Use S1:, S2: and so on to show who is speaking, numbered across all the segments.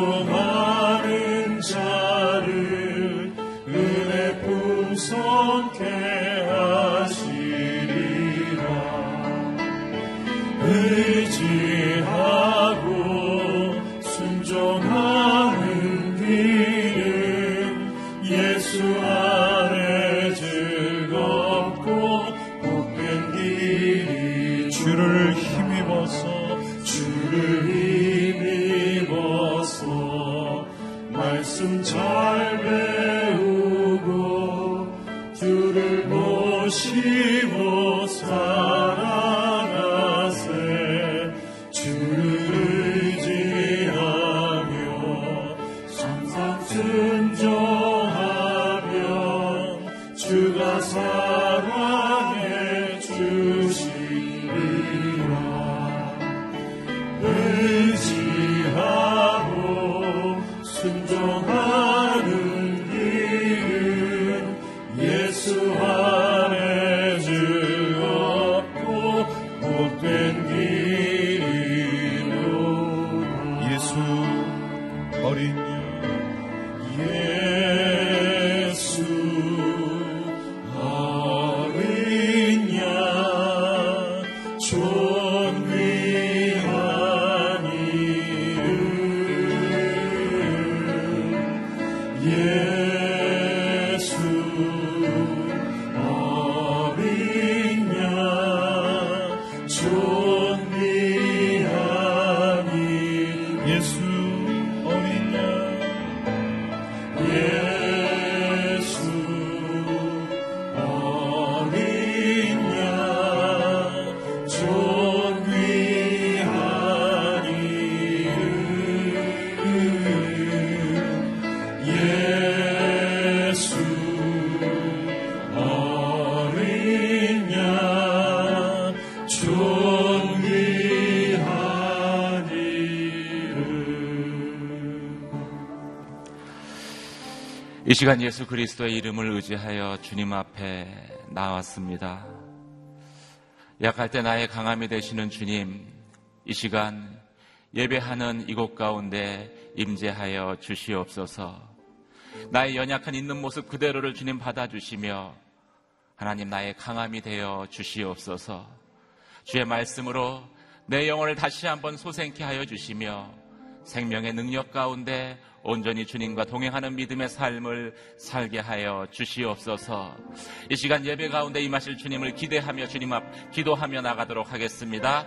S1: 순종 이
S2: 시간 예수 그리스도의 이름을 의지하여 주님 앞에 나왔습니다. 약할 때 나의 강함이 되시는 주님, 이 시간 예배하는 이곳 가운데 임재하여 주시옵소서. 나의 연약한 있는 모습 그대로를 주님 받아주시며 하나님 나의 강함이 되어 주시옵소서. 주의 말씀으로 내 영혼을 다시 한번 소생케 하여 주시며 생명의 능력 가운데 온전히 주님과 동행하는 믿음의 삶을 살게 하여 주시옵소서. 이 시간 예배 가운데 임하실 주님을 기대하며 주님 앞 기도하며 나가도록 하겠습니다.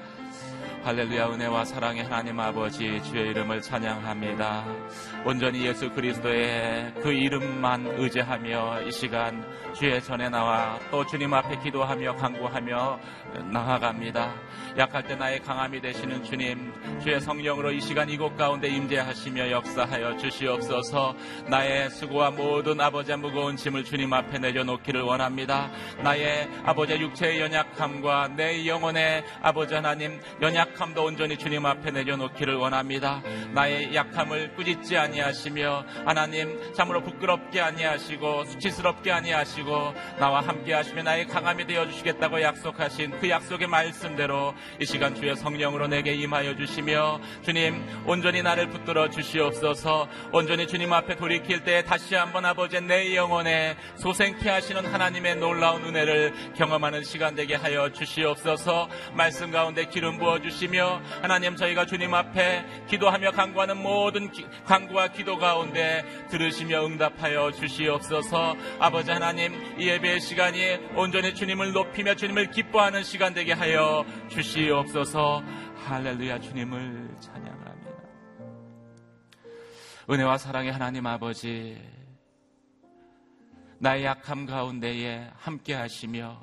S2: 할렐루야 은혜와 사랑의 하나님 아버지 주의 이름을 찬양합니다. 온전히 예수 그리스도의 그 이름만 의지하며 이 시간 주의 전에 나와 또 주님 앞에 기도하며 간구하며 나아갑니다. 약할 때 나의 강함이 되시는 주님, 주의 성령으로 이 시간 이곳 가운데 임재하시며 역사하여 주시옵소서. 나의 수고와 모든 아버지의 무거운 짐을 주님 앞에 내려놓기를 원합니다. 나의 아버지의 육체의 연약함과 내 영혼의 아버지 하나님 연약 함도 온전히 주님 앞에 내려놓기를 원합니다. 나의 약함을 꾸짖지 아니하시며 하나님 참으로 부끄럽게 아니하시고 수치스럽게 아니하시고 나와 함께 하시며 나의 강함이 되어 주시겠다고 약속하신 그 약속의 말씀대로 이 시간 주의 성령으로 내게 임하여 주시며 주님 온전히 나를 붙들어 주시옵소서 온전히 주님 앞에 돌이킬 때 다시 한번 아버지 내 영혼에 소생케 하시는 하나님의 놀라운 은혜를 경험하는 시간 되게 하여 주시옵소서 말씀 가운데 기름 부어 주시 며 하나님 저희가 주님 앞에 기도하며 간구하는 모든 기, 간구와 기도 가운데 들으시며 응답하여 주시옵소서. 아버지 하나님 이 예배의 시간이 온전히 주님을 높이며 주님을 기뻐하는 시간 되게 하여 주시옵소서. 할렐루야 주님을 찬양합니다. 은혜와 사랑의 하나님 아버지 나의 약함 가운데에 함께 하시며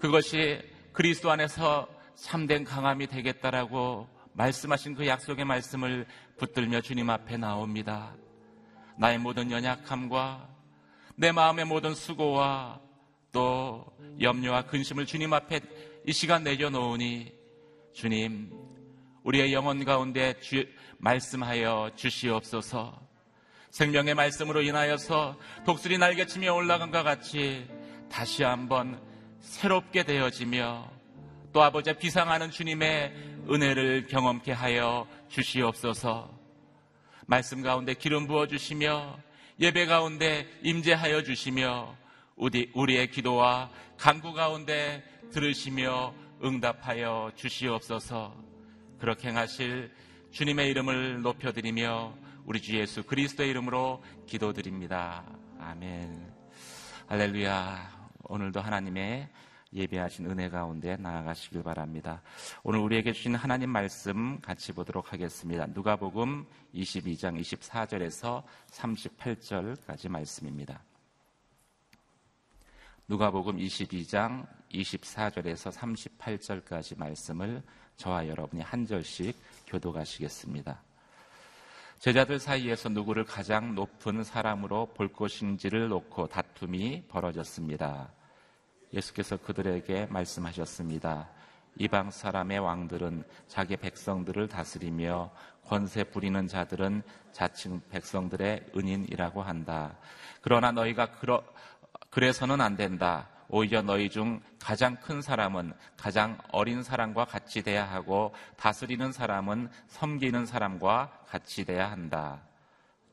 S2: 그것이 그리스도 안에서 참된 강함이 되겠다라고 말씀하신 그 약속의 말씀을 붙들며 주님 앞에 나옵니다. 나의 모든 연약함과 내 마음의 모든 수고와 또 염려와 근심을 주님 앞에 이 시간 내려놓으니 주님 우리의 영혼 가운데 주, 말씀하여 주시옵소서 생명의 말씀으로 인하여서 독수리 날개치며 올라간 것 같이 다시 한번 새롭게 되어지며 또 아버지 비상하는 주님의 은혜를 경험케 하여 주시옵소서 말씀 가운데 기름 부어 주시며 예배 가운데 임재하여 주시며 우리, 우리의 기도와 간구 가운데 들으시며 응답하여 주시옵소서 그렇게 행하실 주님의 이름을 높여드리며 우리 주 예수 그리스도의 이름으로 기도드립니다. 아멘. 할렐루야. 오늘도 하나님의 예배하신 은혜 가운데 나아가시길 바랍니다. 오늘 우리에게 주신 하나님 말씀 같이 보도록 하겠습니다. 누가복음 22장 24절에서 38절까지 말씀입니다. 누가복음 22장 24절에서 38절까지 말씀을 저와 여러분이 한 절씩 교도가시겠습니다. 제자들 사이에서 누구를 가장 높은 사람으로 볼 것인지를 놓고 다툼이 벌어졌습니다. 예수께서 그들에게 말씀하셨습니다. 이방 사람의 왕들은 자기 백성들을 다스리며 권세 부리는 자들은 자칭 백성들의 은인이라고 한다. 그러나 너희가 그러, 그래서는 안 된다. 오히려 너희 중 가장 큰 사람은 가장 어린 사람과 같이 돼야 하고 다스리는 사람은 섬기는 사람과 같이 돼야 한다.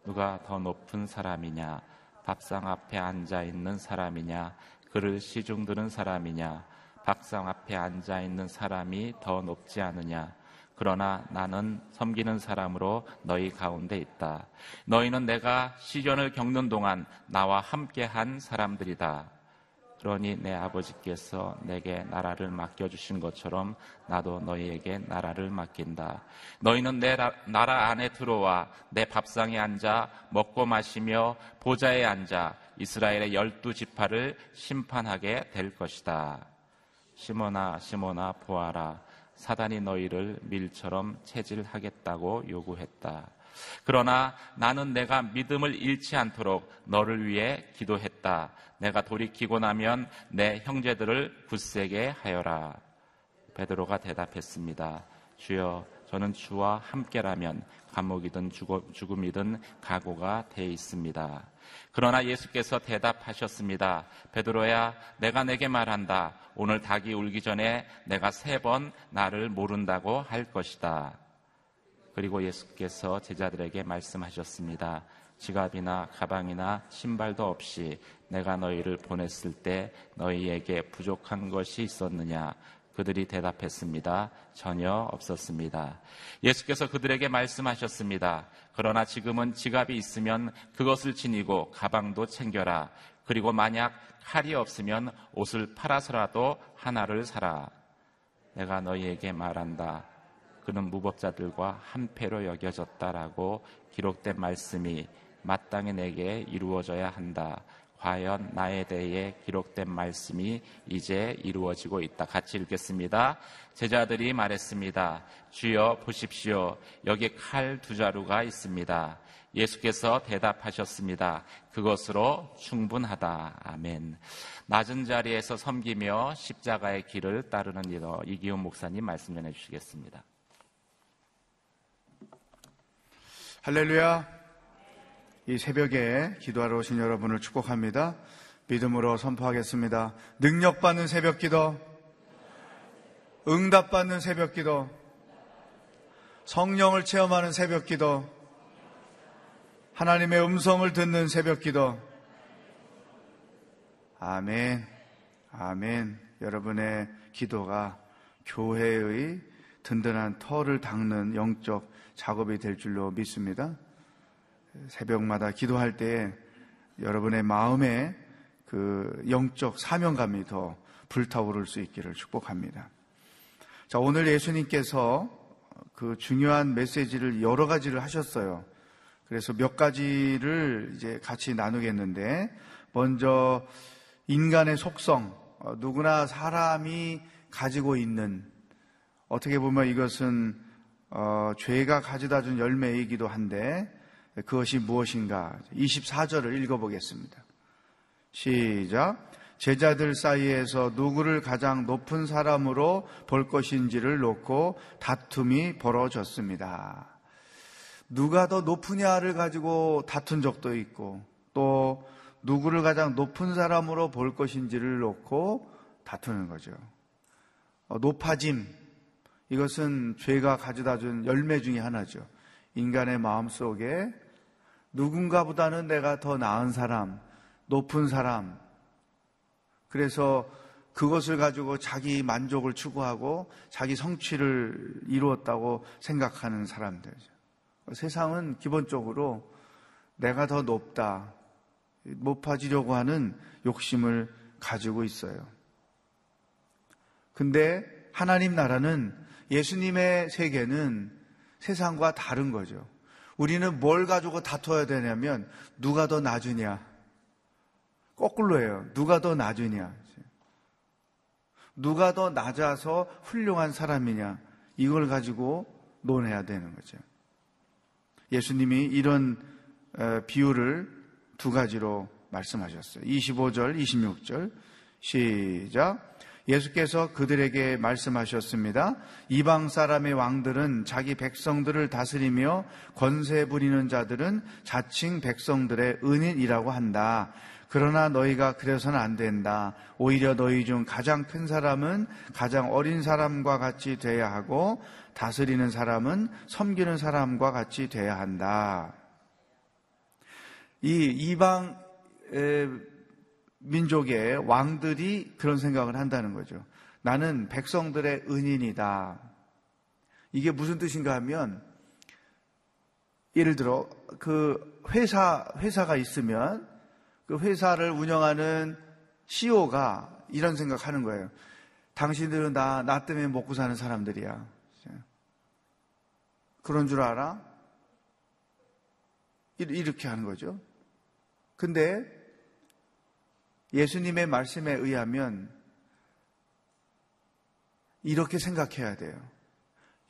S2: 누가 더 높은 사람이냐? 밥상 앞에 앉아 있는 사람이냐? 그를 시중 드는 사람이냐? 밥상 앞에 앉아 있는 사람이 더 높지 않느냐? 그러나 나는 섬기는 사람으로 너희 가운데 있다. 너희는 내가 시련을 겪는 동안 나와 함께 한 사람들이다. 그러니 내 아버지께서 내게 나라를 맡겨주신 것처럼 나도 너희에게 나라를 맡긴다. 너희는 내 나라 안에 들어와 내 밥상에 앉아 먹고 마시며 보좌에 앉아 이스라엘의 열두 지파를 심판하게 될 것이다. 시모나 시모나 보아라. 사단이 너희를 밀처럼 체질하겠다고 요구했다. 그러나 나는 내가 믿음을 잃지 않도록 너를 위해 기도했다. 내가 돌이키고 나면 내 형제들을 굳세게 하여라. 베드로가 대답했습니다. 주여 저는 주와 함께라면 감옥이든 죽음이든 각오가 돼 있습니다. 그러나 예수께서 대답하셨습니다. 베드로야, 내가 내게 말한다. 오늘 닭이 울기 전에 내가 세 번 나를 모른다고 할 것이다. 그리고 예수께서 제자들에게 말씀하셨습니다. 지갑이나 가방이나 신발도 없이 내가 너희를 보냈을 때 너희에게 부족한 것이 있었느냐? 그들이 대답했습니다. 전혀 없었습니다. 예수께서 그들에게 말씀하셨습니다. 그러나 지금은 지갑이 있으면 그것을 지니고 가방도 챙겨라. 그리고 만약 칼이 없으면 옷을 팔아서라도 하나를 사라. 내가 너희에게 말한다. 그는 무법자들과 한패로 여겨졌다라고 기록된 말씀이 마땅히 내게 이루어져야 한다. 과연 나에 대해 기록된 말씀이 이제 이루어지고 있다. 같이 읽겠습니다. 제자들이 말했습니다. 주여 보십시오. 여기 칼 두 자루가 있습니다. 예수께서 대답하셨습니다. 그것으로 충분하다. 아멘. 낮은 자리에서 섬기며 십자가의 길을 따르는 이기훈 목사님 말씀 전해 주시겠습니다.
S3: 할렐루야. 이 새벽에 기도하러 오신 여러분을 축복합니다. 믿음으로 선포하겠습니다. 능력받는 새벽 기도, 응답받는 새벽 기도, 성령을 체험하는 새벽 기도, 하나님의 음성을 듣는 새벽 기도. 아멘. 아멘. 여러분의 기도가 교회의 든든한 터를 닦는 영적 작업이 될 줄로 믿습니다. 새벽마다 기도할 때 여러분의 마음에 그 영적 사명감이 더 불타오를 수 있기를 축복합니다. 자, 오늘 예수님께서 그 중요한 메시지를 여러 가지를 하셨어요. 그래서 몇 가지를 이제 같이 나누겠는데, 먼저 인간의 속성, 어, 누구나 사람이 가지고 있는, 어떻게 보면 이것은 어, 죄가 가져다 준 열매이기도 한데, 그것이 무엇인가? 24절을 읽어보겠습니다. 시작. 제자들 사이에서 누구를 가장 높은 사람으로 볼 것인지를 놓고 다툼이 벌어졌습니다. 누가 더 높으냐를 가지고 다툰 적도 있고 또 누구를 가장 높은 사람으로 볼 것인지를 놓고 다투는 거죠. 어, 높아짐. 이것은 죄가 가져다 준 열매 중의 하나죠. 인간의 마음 속에 누군가보다는 내가 더 나은 사람, 높은 사람, 그래서 그것을 가지고 자기 만족을 추구하고 자기 성취를 이루었다고 생각하는 사람들. 세상은 기본적으로 내가 더 높다, 높아지려고 하는 욕심을 가지고 있어요. 근데 하나님 나라는 예수님의 세계는 세상과 다른 거죠. 우리는 뭘 가지고 다퉈야 되냐면 누가 더 나주냐. 거꾸로예요. 누가 더 나주냐. 누가 더 낮아서 훌륭한 사람이냐. 이걸 가지고 논해야 되는 거죠. 예수님이 이런 비유를 두 가지로 말씀하셨어요. 25절, 26절. 시작. 예수께서 그들에게 말씀하셨습니다. 이방 사람의 왕들은 자기 백성들을 다스리며 권세 부리는 자들은 자칭 백성들의 은인이라고 한다. 그러나 너희가 그래서는 안 된다. 오히려 너희 중 가장 큰 사람은 가장 어린 사람과 같이 돼야 하고 다스리는 사람은 섬기는 사람과 같이 돼야 한다. 이 이방 민족의 왕들이 그런 생각을 한다는 거죠. 나는 백성들의 은인이다. 이게 무슨 뜻인가 하면 예를 들어 그 회사 회사가 있으면 그 회사를 운영하는 CEO가 이런 생각하는 거예요. 당신들은 나, 나 때문에 먹고 사는 사람들이야. 그런 줄 알아? 이렇게 하는 거죠. 근데 예수님의 말씀에 의하면 이렇게 생각해야 돼요.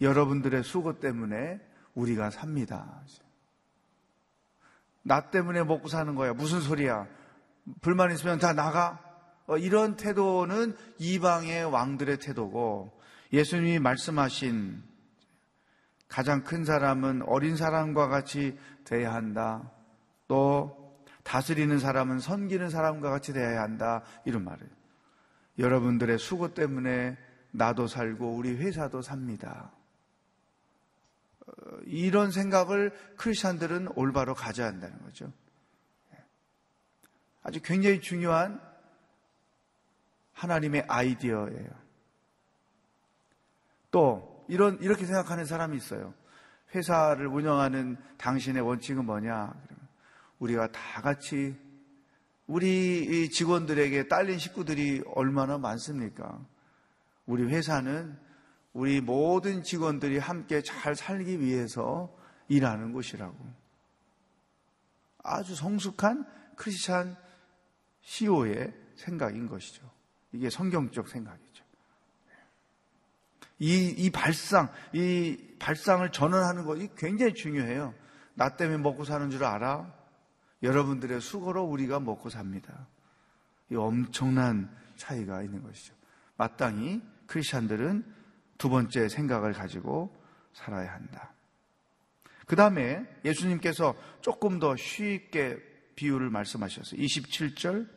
S3: 여러분들의 수고 때문에 우리가 삽니다. 나 때문에 먹고 사는 거야. 무슨 소리야? 불만 있으면 다 나가. 어, 이런 태도는 이방의 왕들의 태도고 예수님이 말씀하신 가장 큰 사람은 어린 사람과 같이 돼야 한다. 또 다스리는 사람은 섬기는 사람과 같이 돼야 한다. 이런 말을. 여러분들의 수고 때문에 나도 살고 우리 회사도 삽니다. 어, 이런 생각을 크리스천들은 올바로 가져야 한다는 거죠. 아주 굉장히 중요한 하나님의 아이디어예요. 또 이런 이렇게 생각하는 사람이 있어요. 회사를 운영하는 당신의 원칙은 뭐냐? 우리가 다 같이 우리 직원들에게 딸린 식구들이 얼마나 많습니까? 우리 회사는 우리 모든 직원들이 함께 잘 살기 위해서 일하는 곳이라고. 아주 성숙한 크리스찬 CEO의 생각인 것이죠. 이게 성경적 생각이죠. 이, 이 발상, 이 발상을 전환하는 것이 굉장히 중요해요. 나 때문에 먹고 사는 줄 알아? 여러분들의 수고로 우리가 먹고 삽니다. 이 엄청난 차이가 있는 것이죠. 마땅히 크리스천들은 두 번째 생각을 가지고 살아야 한다. 그 다음에 예수님께서 조금 더 쉽게 비유를 말씀하셨어요. 27절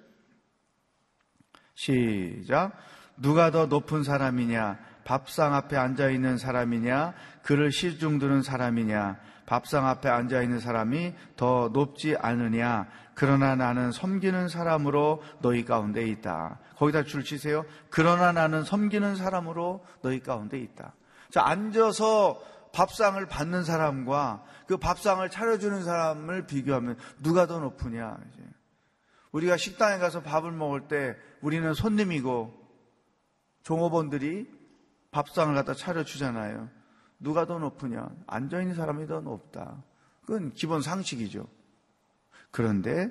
S3: 시작 누가 더 높은 사람이냐 밥상 앞에 앉아 있는 사람이냐 그를 시중 드는 사람이냐 밥상 앞에 앉아 있는 사람이 더 높지 않으냐 그러나 나는 섬기는 사람으로 너희 가운데 있다. 거기다 줄 치세요. 그러나 나는 섬기는 사람으로 너희 가운데 있다. 자, 앉아서 밥상을 받는 사람과 그 밥상을 차려주는 사람을 비교하면 누가 더 높으냐. 우리가 식당에 가서 밥을 먹을 때 우리는 손님이고 종업원들이 밥상을 갖다 차려주잖아요. 누가 더 높으냐? 앉아있는 사람이 더 높다. 그건 기본 상식이죠. 그런데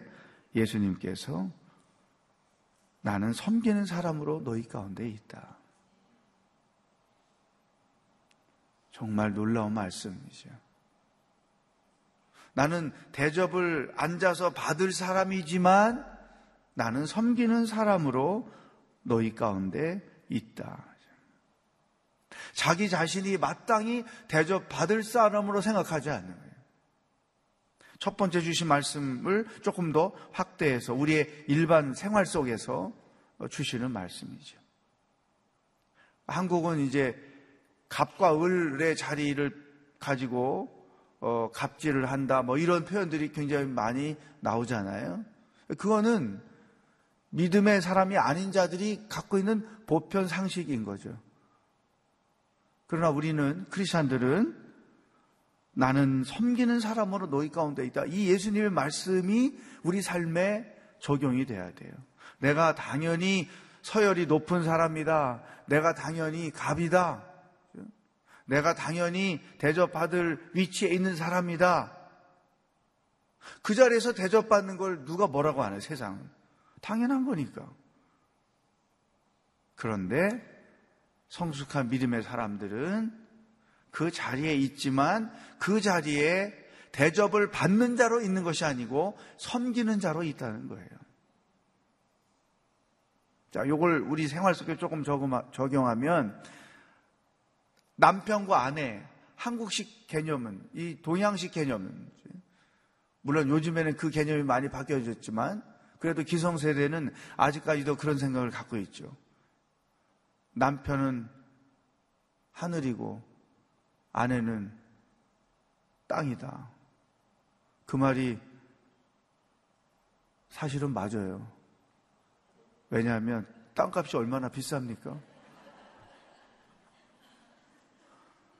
S3: 예수님께서 나는 섬기는 사람으로 너희 가운데 있다. 정말 놀라운 말씀이죠. 나는 대접을 앉아서 받을 사람이지만 나는 섬기는 사람으로 너희 가운데 있다. 자기 자신이 마땅히 대접 받을 사람으로 생각하지 않는 거예요. 첫 번째 주신 말씀을 조금 더 확대해서 우리의 일반 생활 속에서 주시는 말씀이죠. 한국은 이제 갑과 을의 자리를 가지고 어, 갑질을 한다 뭐 이런 표현들이 굉장히 많이 나오잖아요. 그거는 믿음의 사람이 아닌 자들이 갖고 있는 보편 상식인 거죠. 그러나 우리는 크리스천들은 나는 섬기는 사람으로 너희 가운데 있다. 이 예수님의 말씀이 우리 삶에 적용이 돼야 돼요. 내가 당연히 서열이 높은 사람이다. 내가 당연히 갑이다. 내가 당연히 대접받을 위치에 있는 사람이다. 그 자리에서 대접받는 걸 누가 뭐라고 하나요, 세상은? 당연한 거니까. 그런데 성숙한 믿음의 사람들은 그 자리에 있지만 그 자리에 대접을 받는 자로 있는 것이 아니고 섬기는 자로 있다는 거예요. 자, 요걸 우리 생활 속에 조금 적용하면 남편과 아내, 한국식 개념은, 이 동양식 개념은, 물론 요즘에는 그 개념이 많이 바뀌어졌지만, 그래도 기성세대는 아직까지도 그런 생각을 갖고 있죠. 남편은 하늘이고 아내는 땅이다. 그 말이 사실은 맞아요. 왜냐하면 땅값이 얼마나 비쌉니까?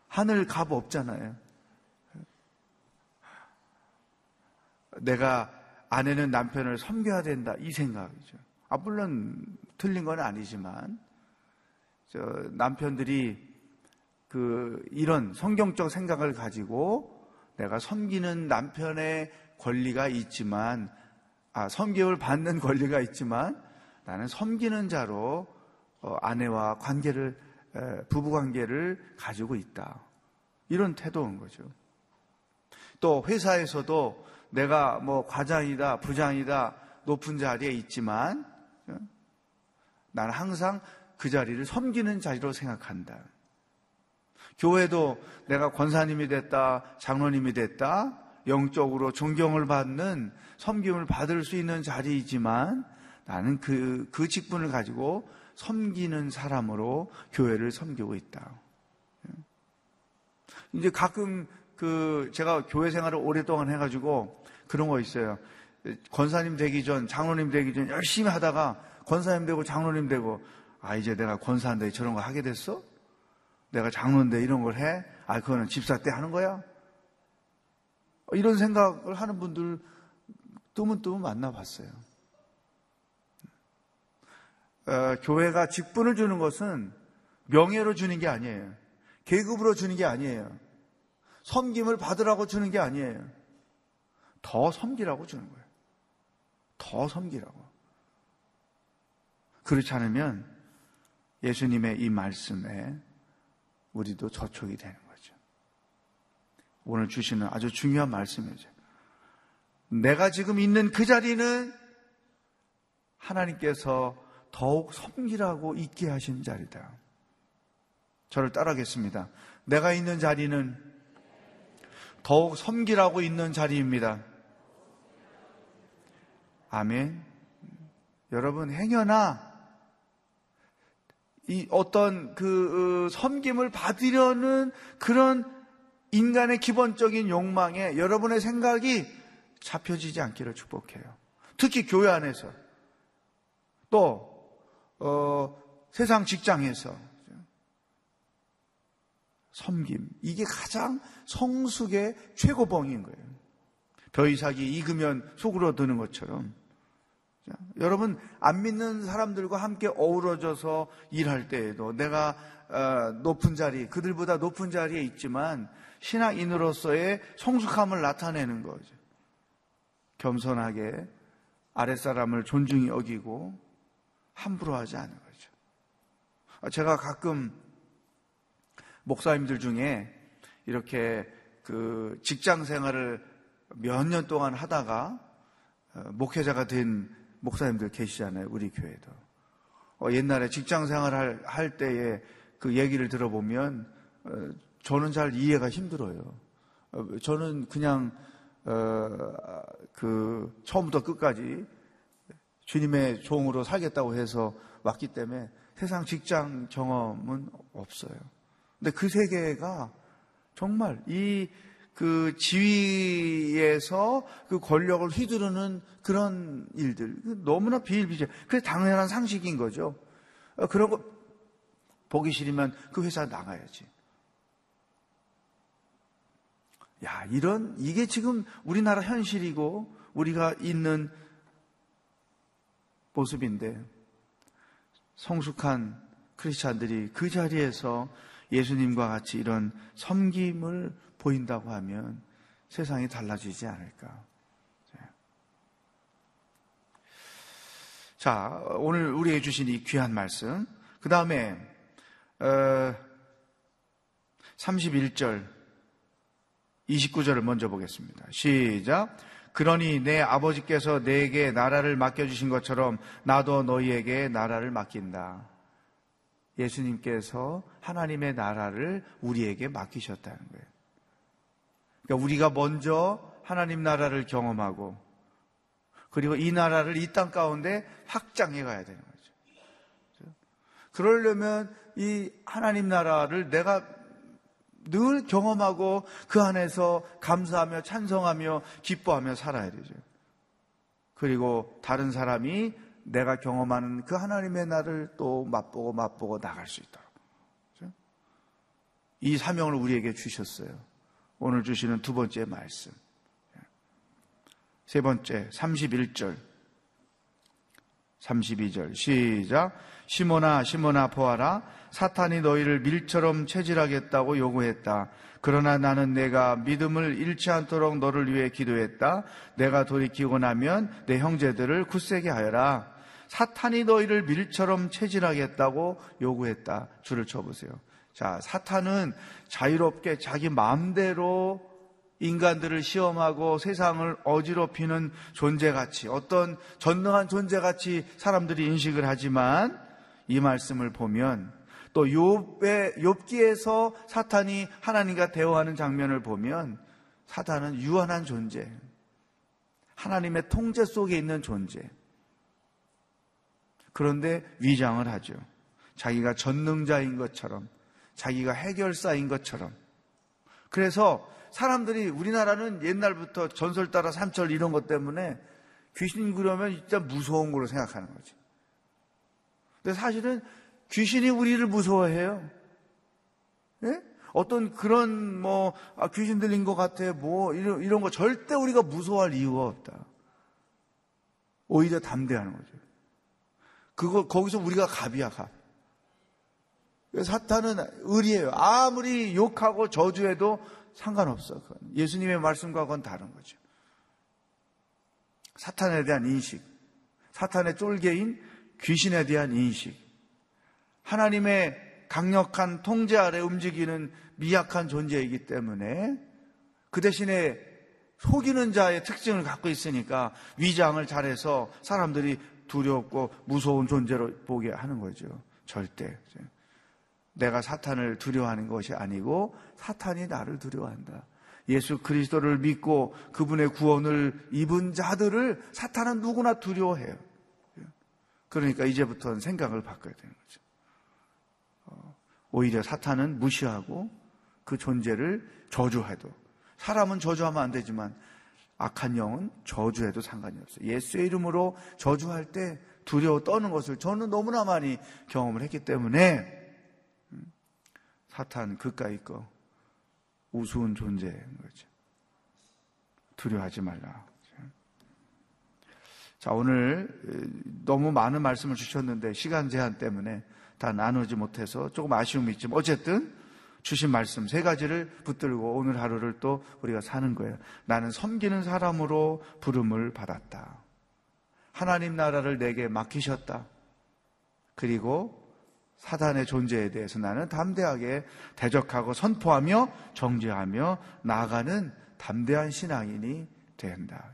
S3: 하늘 값 없잖아요. 내가 아내는 남편을 섬겨야 된다 이 생각이죠. 아 물론 틀린 건 아니지만 남편들이 그 이런 성경적 생각을 가지고 내가 섬기는 남편의 권리가 있지만 아 섬김을 받는 권리가 있지만 나는 섬기는 자로 어, 아내와 관계를 부부 관계를 가지고 있다. 이런 태도인 거죠. 또 회사에서도 내가 뭐 과장이다, 부장이다, 높은 자리에 있지만 어, 나는 항상 그 자리를 섬기는 자리로 생각한다. 교회도 내가 권사님이 됐다, 장로님이 됐다, 영적으로 존경을 받는 섬김을 받을 수 있는 자리이지만 나는 그, 그 직분을 가지고 섬기는 사람으로 교회를 섬기고 있다. 이제 가끔 그 제가 교회 생활을 오랫동안 해가지고 그런 거 있어요. 권사님 되기 전, 장로님 되기 전 열심히 하다가 권사님 되고 장로님 되고 아 이제 내가 권사인데 저런 거 하게 됐어? 내가 장로인데 이런 걸 해? 아 그거는 집사 때 하는 거야? 이런 생각을 하는 분들 뜨문뜨문 만나봤어요. 어, 교회가 직분을 주는 것은 명예로 주는 게 아니에요. 계급으로 주는 게 아니에요. 섬김을 받으라고 주는 게 아니에요. 더 섬기라고 주는 거예요. 더 섬기라고. 그렇지 않으면 예수님의 이 말씀에 우리도 저촉이 되는 거죠. 오늘 주시는 아주 중요한 말씀이죠. 내가 지금 있는 그 자리는 하나님께서 더욱 섬기라고 있게 하신 자리다. 저를 따라하겠습니다. 내가 있는 자리는 더욱 섬기라고 있는 자리입니다. 아멘. 여러분, 행여나 이 어떤 그 어, 섬김을 받으려는 그런 인간의 기본적인 욕망에 여러분의 생각이 잡혀지지 않기를 축복해요. 특히 교회 안에서 또 어, 세상 직장에서 섬김 이게 가장 성숙의 최고봉인 거예요. 벼이삭이 익으면 속으로 드는 것처럼 자, 여러분 안 믿는 사람들과 함께 어우러져서 일할 때에도 내가 어, 높은 자리 그들보다 높은 자리에 있지만 신앙인으로서의 성숙함을 나타내는 거죠. 겸손하게 아랫사람을 존중히 여기고 함부로 하지 않은 거죠. 제가 가끔 목사님들 중에 이렇게 그 직장 생활을 몇 년 동안 하다가 어, 목회자가 된 목사님들 계시잖아요. 우리 교회도. 어, 옛날에 직장 생활을 할 때에 그 얘기를 들어보면 어, 저는 잘 이해가 힘들어요. 저는 그냥 그 처음부터 끝까지 주님의 종으로 살겠다고 해서 왔기 때문에 세상 직장 경험은 없어요. 근데 그 세계가 정말 이 그 지위에서 그 권력을 휘두르는 그런 일들 너무나 비일비재. 그게 당연한 상식인 거죠. 어, 그런 거 보기 싫으면 그 회사 나가야지. 야, 이런 이게 지금 우리나라 현실이고 우리가 있는 모습인데 성숙한 크리스찬들이 그 자리에서 예수님과 같이 이런 섬김을 보인다고 하면 세상이 달라지지 않을까. 자, 오늘 우리에게 주신 이 귀한 말씀. 그 다음에, 어, 31절, 29절을 먼저 보겠습니다. 시작. 그러니 내 아버지께서 내게 나라를 맡겨주신 것처럼 나도 너희에게 나라를 맡긴다. 예수님께서 하나님의 나라를 우리에게 맡기셨다는 거예요. 그러니까 우리가 먼저 하나님 나라를 경험하고 그리고 이 나라를 이 땅 가운데 확장해 가야 되는 거죠. 그러려면 이 하나님 나라를 내가 늘 경험하고 그 안에서 감사하며 찬성하며 기뻐하며 살아야 되죠. 그리고 다른 사람이 내가 경험하는 그 하나님의 나를 또 맛보고 맛보고 나갈 수 있도록. 이 사명을 우리에게 주셨어요. 오늘 주시는 두 번째 말씀. 세 번째, 31절. 32절. 시작. 시모나, 시모나 보아라. 사탄이 너희를 밀처럼 체질하겠다고 요구했다. 그러나 나는 내가 믿음을 잃지 않도록 너를 위해 기도했다. 내가 돌이키고 나면 내 형제들을 굳세게 하여라. 사탄이 너희를 밀처럼 체질하겠다고 요구했다. 줄을 쳐보세요. 자, 사탄은 자유롭게 자기 마음대로 인간들을 시험하고 세상을 어지럽히는 존재같이 어떤 전능한 존재같이 사람들이 인식을 하지만 이 말씀을 보면 또 욥의 욥기에서 사탄이 하나님과 대화하는 장면을 보면 사탄은 유한한 존재, 하나님의 통제 속에 있는 존재. 그런데 위장을 하죠. 자기가 전능자인 것처럼, 자기가 해결사인 것처럼. 그래서 사람들이 우리나라는 옛날부터 전설 따라 삼철 이런 것 때문에 귀신 그러면 진짜 무서운 걸로 생각하는 거죠. 근데 사실은 귀신이 우리를 무서워해요. 예? 어떤 그런 뭐 아, 귀신 들린 것 같아 뭐 이런, 이런 거 절대 우리가 무서워할 이유가 없다. 오히려 담대하는 거죠. 그거 거기서 우리가 갑이야 갑. 사탄은 의리예요. 아무리 욕하고 저주해도 상관없어. 예수님의 말씀과 그건 다른 거죠. 사탄에 대한 인식, 사탄의 쫄개인 귀신에 대한 인식, 하나님의 강력한 통제 아래 움직이는 미약한 존재이기 때문에 그 대신에 속이는 자의 특징을 갖고 있으니까 위장을 잘해서 사람들이 두렵고 무서운 존재로 보게 하는 거죠. 절대. 내가 사탄을 두려워하는 것이 아니고 사탄이 나를 두려워한다. 예수 그리스도를 믿고 그분의 구원을 입은 자들을 사탄은 누구나 두려워해요. 그러니까 이제부터는 생각을 바꿔야 되는 거죠. 어, 오히려 사탄은 무시하고 그 존재를 저주해도 사람은 저주하면 안 되지만 악한 영은 저주해도 상관이 없어요. 예수의 이름으로 저주할 때 두려워 떠는 것을 저는 너무나 많이 경험을 했기 때문에 음, 사탄 그까이 거 우스운 존재인 거죠. 두려워하지 말라. 자, 오늘 너무 많은 말씀을 주셨는데 시간 제한 때문에 다 나누지 못해서 조금 아쉬움이 있지만 어쨌든 주신 말씀 세 가지를 붙들고 오늘 하루를 또 우리가 사는 거예요. 나는 섬기는 사람으로 부름을 받았다. 하나님 나라를 내게 맡기셨다. 그리고 사단의 존재에 대해서 나는 담대하게 대적하고 선포하며 정죄하며 나아가는 담대한 신앙인이 된다.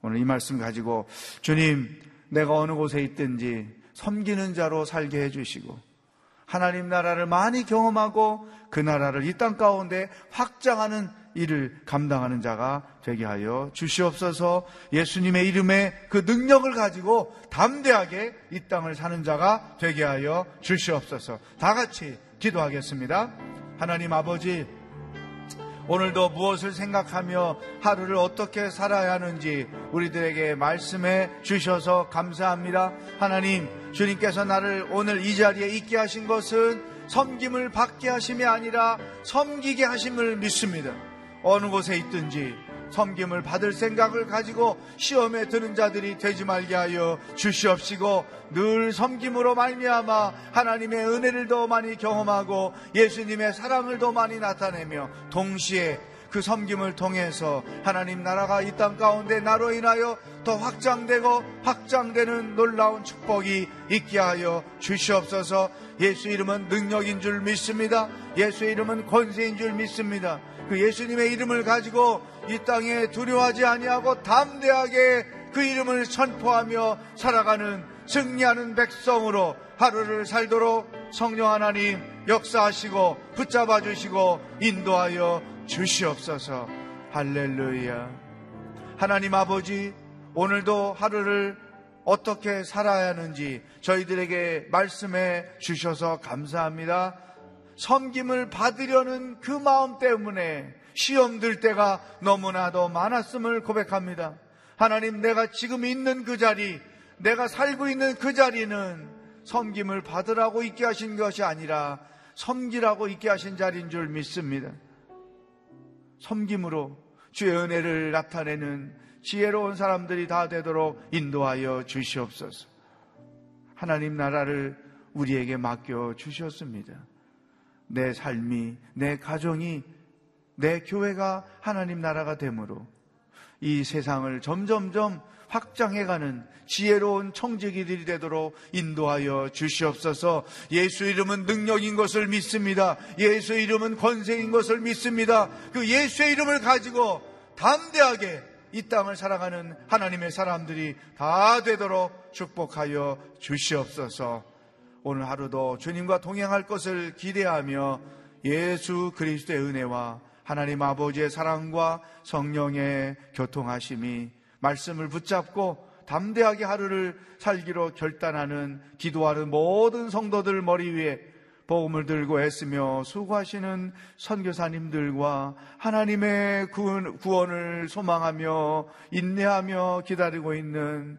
S3: 오늘 이 말씀 가지고 주님, 내가 어느 곳에 있든지 섬기는 자로 살게 해주시고 하나님 나라를 많이 경험하고 그 나라를 이 땅 가운데 확장하는 일을 감당하는 자가 되게 하여 주시옵소서 예수님의 이름에 그 능력을 가지고 담대하게 이 땅을 사는 자가 되게 하여 주시옵소서 다 같이 기도하겠습니다. 하나님 아버지, 오늘도 무엇을 생각하며 하루를 어떻게 살아야 하는지 우리들에게 말씀해 주셔서 감사합니다. 하나님, 주님께서 나를 오늘 이 자리에 있게 하신 것은 섬김을 받게 하심이 아니라 섬기게 하심을 믿습니다. 어느 곳에 있든지 섬김을 받을 생각을 가지고 시험에 드는 자들이 되지 말게 하여 주시옵시고 늘 섬김으로 말미암아 하나님의 은혜를 더 많이 경험하고 예수님의 사랑을 더 많이 나타내며 동시에 그 섬김을 통해서 하나님 나라가 이 땅 가운데 나로 인하여 더 확장되고 확장되는 놀라운 축복이 있게 하여 주시옵소서 예수 이름은 능력인 줄 믿습니다. 예수 이름은 권세인 줄 믿습니다. 그 예수님의 이름을 가지고 이 땅에 두려워하지 아니하고 담대하게 그 이름을 선포하며 살아가는 승리하는 백성으로 하루를 살도록 성령 하나님 역사하시고 붙잡아 주시고 인도하여 주시옵소서. 할렐루야. 하나님 아버지, 오늘도 하루를 어떻게 살아야 하는지 저희들에게 말씀해 주셔서 감사합니다. 섬김을 받으려는 그 마음 때문에 시험 들 때가 너무나도 많았음을 고백합니다. 하나님, 내가 지금 있는 그 자리, 내가 살고 있는 그 자리는 섬김을 받으라고 있게 하신 것이 아니라 섬기라고 있게 하신 자리인 줄 믿습니다. 섬김으로 주의 은혜를 나타내는 지혜로운 사람들이 다 되도록 인도하여 주시옵소서. 하나님 나라를 우리에게 맡겨 주셨습니다. 내 삶이, 내 가정이, 내 교회가 하나님 나라가 되므로 이 세상을 점점점 확장해가는 지혜로운 청지기들이 되도록 인도하여 주시옵소서 예수 이름은 능력인 것을 믿습니다. 예수 이름은 권세인 것을 믿습니다. 그 예수의 이름을 가지고 담대하게 이 땅을 살아가는 하나님의 사람들이 다 되도록 축복하여 주시옵소서 오늘 하루도 주님과 동행할 것을 기대하며 예수 그리스도의 은혜와 하나님 아버지의 사랑과 성령의 교통하심이 말씀을 붙잡고 담대하게 하루를 살기로 결단하는 기도하는 모든 성도들 머리 위에 복음을 들고 애쓰며 수고하시는 선교사님들과 하나님의 구원을 소망하며 인내하며 기다리고 있는